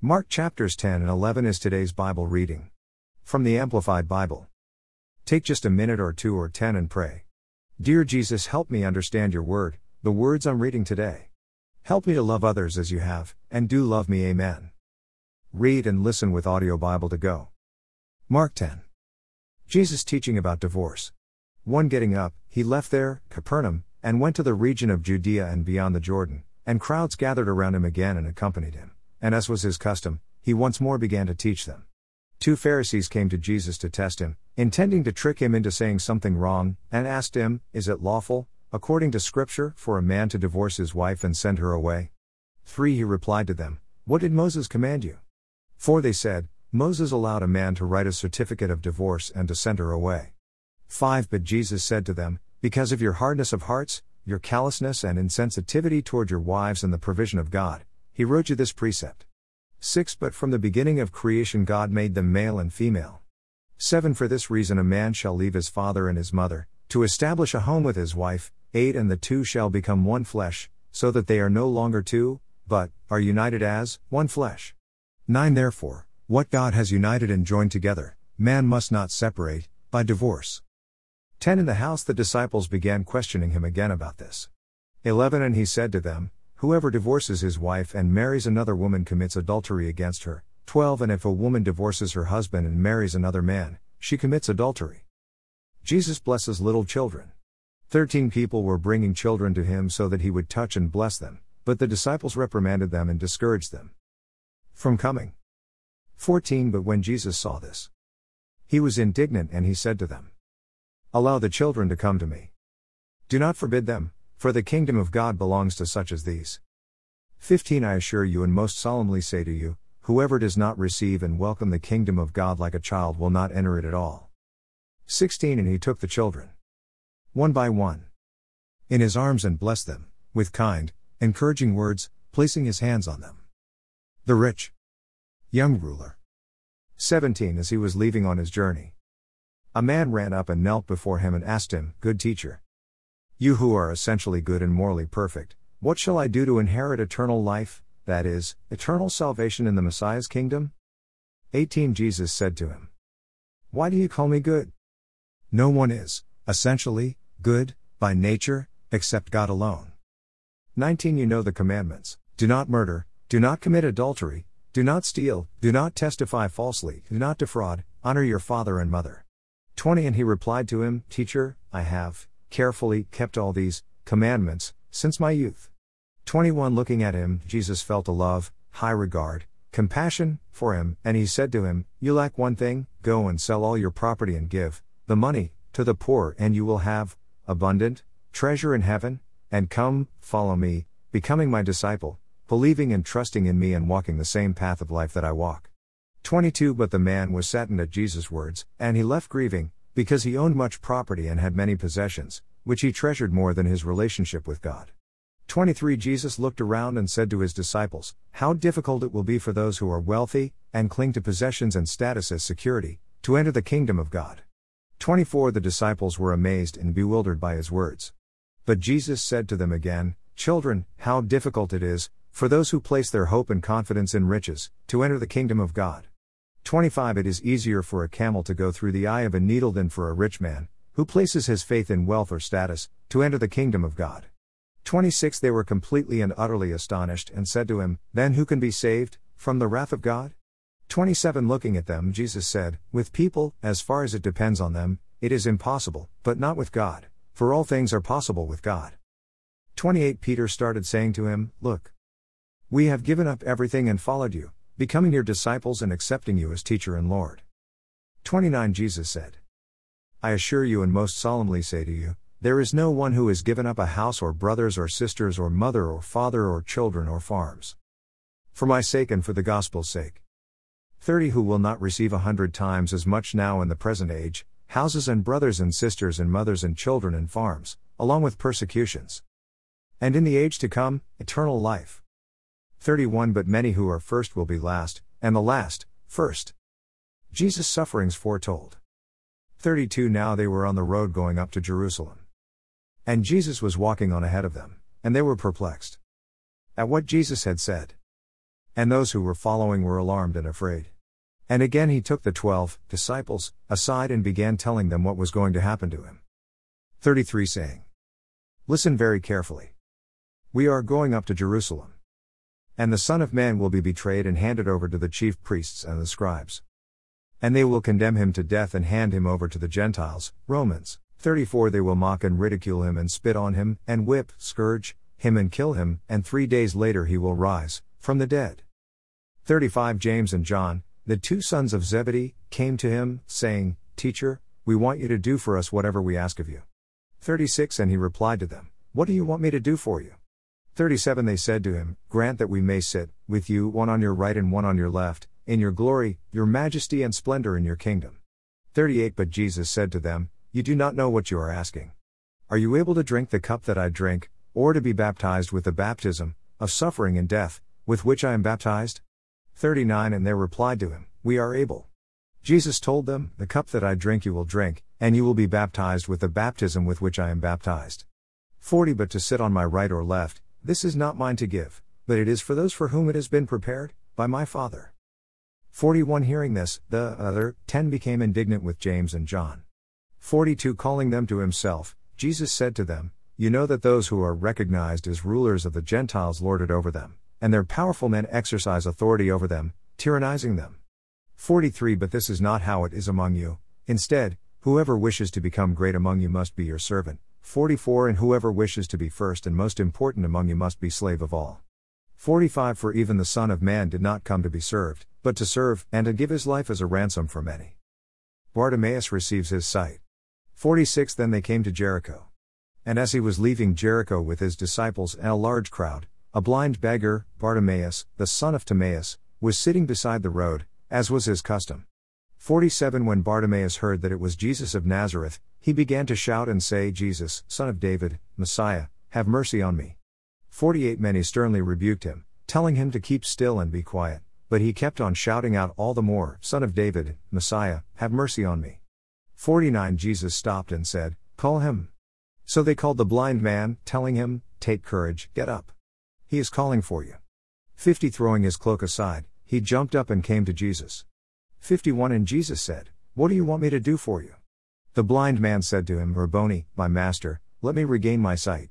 Mark chapters 10 and 11 is today's Bible reading. From the Amplified Bible. Take just a minute or two or 10 and pray. Dear Jesus, help me understand your word, the words I'm reading today. Help me to love others as you have, and do love me, amen. Read and listen with Audio Bible 2GO. Mark 10. Jesus teaching about divorce. One getting up, he left there, Capernaum, and went to the region of Judea and beyond the Jordan, and crowds gathered around him again and accompanied him. And as was his custom, he once more began to teach them. Two Pharisees came to Jesus to test him, intending to trick him into saying something wrong, and asked him, Is it lawful, according to Scripture, for a man to divorce his wife and send her away? 3. He replied to them, What did Moses command you? 4. They said, Moses allowed a man to write a certificate of divorce and to send her away. 5. But Jesus said to them, Because of your hardness of hearts, your callousness and insensitivity toward your wives and the provision of God, he wrote you this precept. 6. But from the beginning of creation God made them male and female. 7. For this reason a man shall leave his father and his mother, to establish a home with his wife. 8. And the two shall become one flesh, so that they are no longer two, but, are united as, one flesh. 9. Therefore, what God has united and joined together, man must not separate, by divorce. 10. In the house the disciples began questioning him again about this. 11. And he said to them, Whoever divorces his wife and marries another woman commits adultery against her. 12 And if a woman divorces her husband and marries another man, she commits adultery. Jesus blesses little children. 13 People were bringing children to him so that he would touch and bless them, but the disciples reprimanded them and discouraged them from coming. 14 But when Jesus saw this, he was indignant and he said to them, Allow the children to come to me. Do not forbid them, for the kingdom of God belongs to such as these. 15 I assure you and most solemnly say to you, whoever does not receive and welcome the kingdom of God like a child will not enter it at all. 16 And he took the children, one by one, in his arms and blessed them, with kind, encouraging words, placing his hands on them. The rich, young ruler. 17 As he was leaving on his journey, a man ran up and knelt before him and asked him, Good teacher, you who are essentially good and morally perfect, what shall I do to inherit eternal life, that is, eternal salvation in the Messiah's kingdom? 18 Jesus said to him, Why do you call me good? No one is, essentially, good, by nature, except God alone. 19 You know the commandments do not murder, do not commit adultery, do not steal, do not testify falsely, do not defraud, honor your father and mother. 20 And he replied to him, Teacher, I have carefully kept all these commandments since my youth. 21 Looking at him, Jesus felt a love, high regard, compassion for him, and he said to him, You lack one thing, go and sell all your property and give the money to the poor, and you will have abundant treasure in heaven, and come, follow me, becoming my disciple, believing and trusting in me and walking the same path of life that I walk. 22 But the man was saddened at Jesus' words, and he left grieving, because he owned much property and had many possessions, which he treasured more than his relationship with God. 23 Jesus looked around and said to his disciples, How difficult it will be for those who are wealthy, and cling to possessions and status as security, to enter the kingdom of God. 24 The disciples were amazed and bewildered by his words. But Jesus said to them again, Children, how difficult it is, for those who place their hope and confidence in riches, to enter the kingdom of God. 25 It is easier for a camel to go through the eye of a needle than for a rich man, who places his faith in wealth or status, to enter the kingdom of God. 26 They were completely and utterly astonished and said to him, Then who can be saved, from the wrath of God? 27 Looking at them, Jesus said, With people, as far as it depends on them, it is impossible, but not with God, for all things are possible with God. 28 Peter started saying to him, Look, we have given up everything and followed you becoming your disciples and accepting you as teacher and Lord. 29 Jesus said, I assure you and most solemnly say to you, there is no one who has given up a house or brothers or sisters or mother or father or children or farms. For my sake and for the gospel's sake. 30 Who will not receive a hundred times as much now in the present age, houses and brothers and sisters and mothers and children and farms, along with persecutions. And in the age to come, eternal life. 31 But many who are first will be last, and the last, first. Jesus' sufferings foretold. 32 Now they were on the road going up to Jerusalem. And Jesus was walking on ahead of them, and they were perplexed at what Jesus had said. And those who were following were alarmed and afraid. And again he took the twelve disciples aside and began telling them what was going to happen to him. 33 saying, Listen very carefully. We are going up to Jerusalem. And the Son of Man will be betrayed and handed over to the chief priests and the scribes. And they will condemn him to death and hand him over to the Gentiles. Romans 34 They will mock and ridicule him and spit on him, and whip, scourge, him and kill him, and three days later he will rise from the dead. 35 James and John, the two sons of Zebedee, came to him, saying, Teacher, we want you to do for us whatever we ask of you. 36 And he replied to them, What do you want me to do for you? 37 They said to him, Grant that we may sit, with you, one on your right and one on your left, in your glory, your majesty and splendor in your kingdom. 38 But Jesus said to them, You do not know what you are asking. Are you able to drink the cup that I drink, or to be baptized with the baptism, of suffering and death, with which I am baptized? 39 And they replied to him, We are able. Jesus told them, The cup that I drink you will drink, and you will be baptized with the baptism with which I am baptized. 40 But to sit on my right or left, this is not mine to give, but it is for those for whom it has been prepared, by my Father. 41 Hearing this, the other, 10 became indignant with James and John. 42 Calling them to himself, Jesus said to them, You know that those who are recognized as rulers of the Gentiles lord it over them, and their powerful men exercise authority over them, tyrannizing them. 43 But this is not how it is among you, instead, whoever wishes to become great among you must be your servant 44 And whoever wishes to be first and most important among you must be slave of all. 45 For even the Son of Man did not come to be served, but to serve, and to give his life as a ransom for many. Bartimaeus receives his sight. 46 Then they came to Jericho. And as he was leaving Jericho with his disciples and a large crowd, a blind beggar, Bartimaeus, the son of Timaeus, was sitting beside the road, as was his custom. 47 When Bartimaeus heard that it was Jesus of Nazareth, he began to shout and say, Jesus, Son of David, Messiah, have mercy on me. 48 Many sternly rebuked him, telling him to keep still and be quiet, but he kept on shouting out all the more, Son of David, Messiah, have mercy on me. 49 Jesus stopped and said, Call him. So they called the blind man, telling him, Take courage, get up. He is calling for you. 50 Throwing his cloak aside, he jumped up and came to Jesus. 51 And Jesus said, What do you want me to do for you? The blind man said to him, Rabboni, my master, let me regain my sight.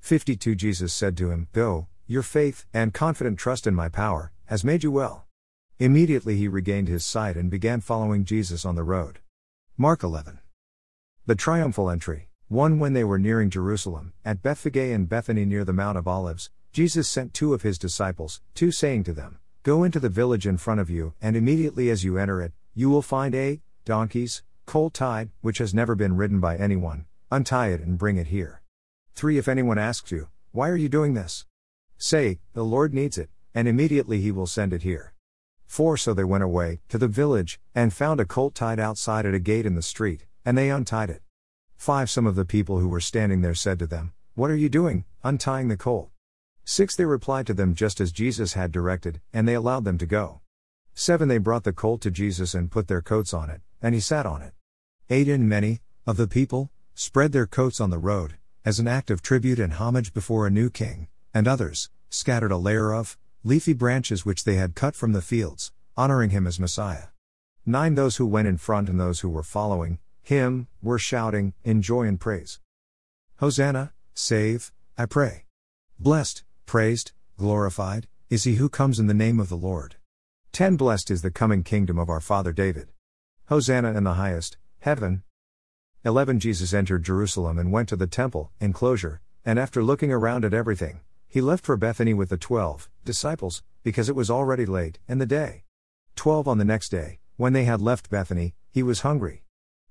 52 Jesus said to him, Go, your faith, and confident trust in my power, has made you well. Immediately he regained his sight and began following Jesus on the road. Mark 11. The triumphal entry. 1 When they were nearing Jerusalem, at Bethphage and Bethany near the Mount of Olives, Jesus sent two of his disciples, two saying to them, Go into the village in front of you, and immediately as you enter it, you will find a donkeys, colt tied, which has never been ridden by anyone, untie it and bring it here. 3. If anyone asks you, Why are you doing this? Say, The Lord needs it, and immediately he will send it here. 4. So they went away, to the village, and found a colt tied outside at a gate in the street, and they untied it. 5. Some of the people who were standing there said to them, What are you doing, untying the colt? 6. They replied to them just as Jesus had directed, and they allowed them to go. 7. They brought the colt to Jesus and put their coats on it, and he sat on it. 8. And many, of the people, spread their coats on the road, as an act of tribute and homage before a new king, and others, scattered a layer of, leafy branches which they had cut from the fields, honoring him as Messiah. 9. Those who went in front and those who were following him were shouting in joy and praise. Hosanna, save, I pray. Blessed, praised, glorified, is he who comes in the name of the Lord. 10. Blessed is the coming kingdom of our father David. Hosanna in the highest, heaven. 11. Jesus entered Jerusalem and went to the temple, enclosure, and after looking around at everything, he left for Bethany with the twelve disciples, because it was already late, in the day. 12. On the next day, when they had left Bethany, he was hungry.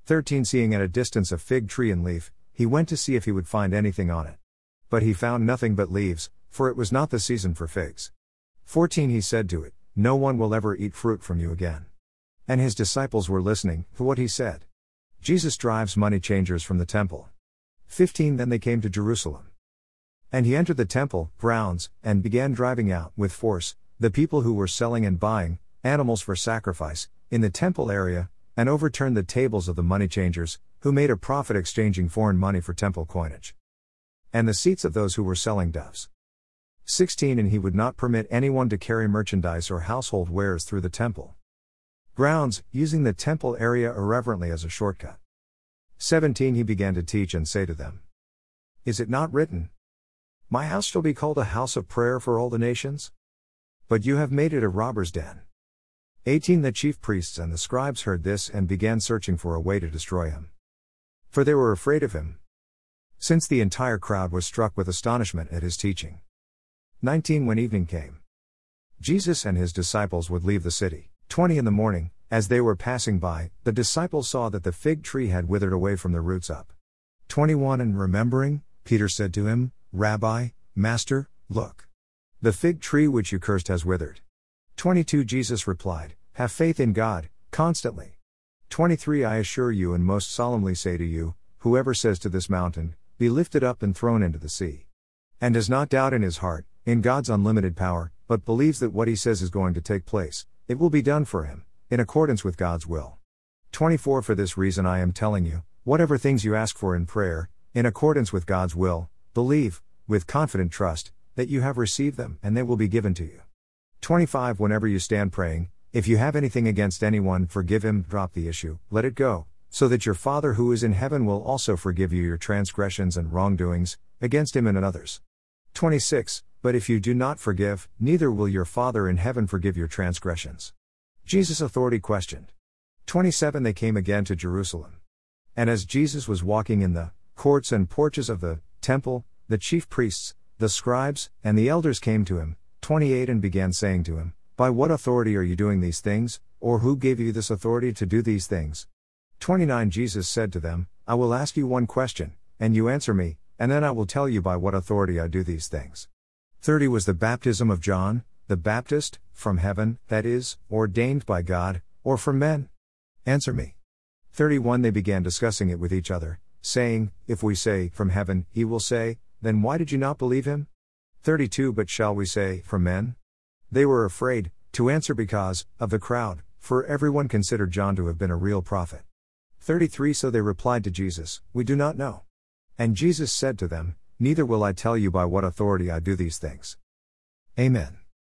13. Seeing at a distance a fig tree and leaf, he went to see if he would find anything on it. But he found nothing but leaves, for it was not the season for figs. 14 He said to it, No one will ever eat fruit from you again. And his disciples were listening to what he said. Jesus drives money changers from the temple. 15 Then they came to Jerusalem. And he entered the temple grounds and began driving out with force the people who were selling and buying animals for sacrifice in the temple area and overturned the tables of the money changers who made a profit exchanging foreign money for temple coinage and the seats of those who were selling doves. 16 And he would not permit anyone to carry merchandise or household wares through the temple grounds, using the temple area irreverently as a shortcut. 17 He began to teach and say to them, Is it not written, My house shall be called a house of prayer for all the nations? But you have made it a robber's den. 18 The chief priests and the scribes heard this and began searching for a way to destroy him. For they were afraid of him. Since the entire crowd was struck with astonishment at his teaching. 19 When evening came, Jesus and his disciples would leave the city. 20 In the morning, as they were passing by, the disciples saw that the fig tree had withered away from the roots up. 21 And remembering, Peter said to him, Rabbi, Master, look. The fig tree which you cursed has withered. 22 Jesus replied, Have faith in God, constantly. 23 I assure you and most solemnly say to you, whoever says to this mountain, Be lifted up and thrown into the sea. And does not doubt in his heart, in God's unlimited power, but believes that what he says is going to take place, it will be done for him, in accordance with God's will. 24 For this reason I am telling you, whatever things you ask for in prayer, in accordance with God's will, believe, with confident trust, that you have received them and they will be given to you. 25 Whenever you stand praying, if you have anything against anyone, forgive him, drop the issue, let it go, so that your Father who is in heaven will also forgive you your transgressions and wrongdoings, against him and others. 26 but if you do not forgive, neither will your Father in heaven forgive your transgressions. Jesus' authority questioned. 27 They came again to Jerusalem. And as Jesus was walking in the courts and porches of the temple, the chief priests, the scribes, and the elders came to him, 28 and began saying to him, By what authority are you doing these things, or who gave you this authority to do these things? 29 Jesus said to them, I will ask you one question, and you answer me, and then I will tell you by what authority I do these things. 30 was the baptism of John, the Baptist, from heaven, that is, ordained by God, or from men? Answer me. 31 They began discussing it with each other, saying, If we say, From heaven, he will say, Then why did you not believe him? 32 But shall we say, From men? They were afraid, to answer because, of the crowd, for everyone considered John to have been a real prophet. 33 So they replied to Jesus, We do not know. And Jesus said to them, Neither will I tell you by what authority I do these things. Amen.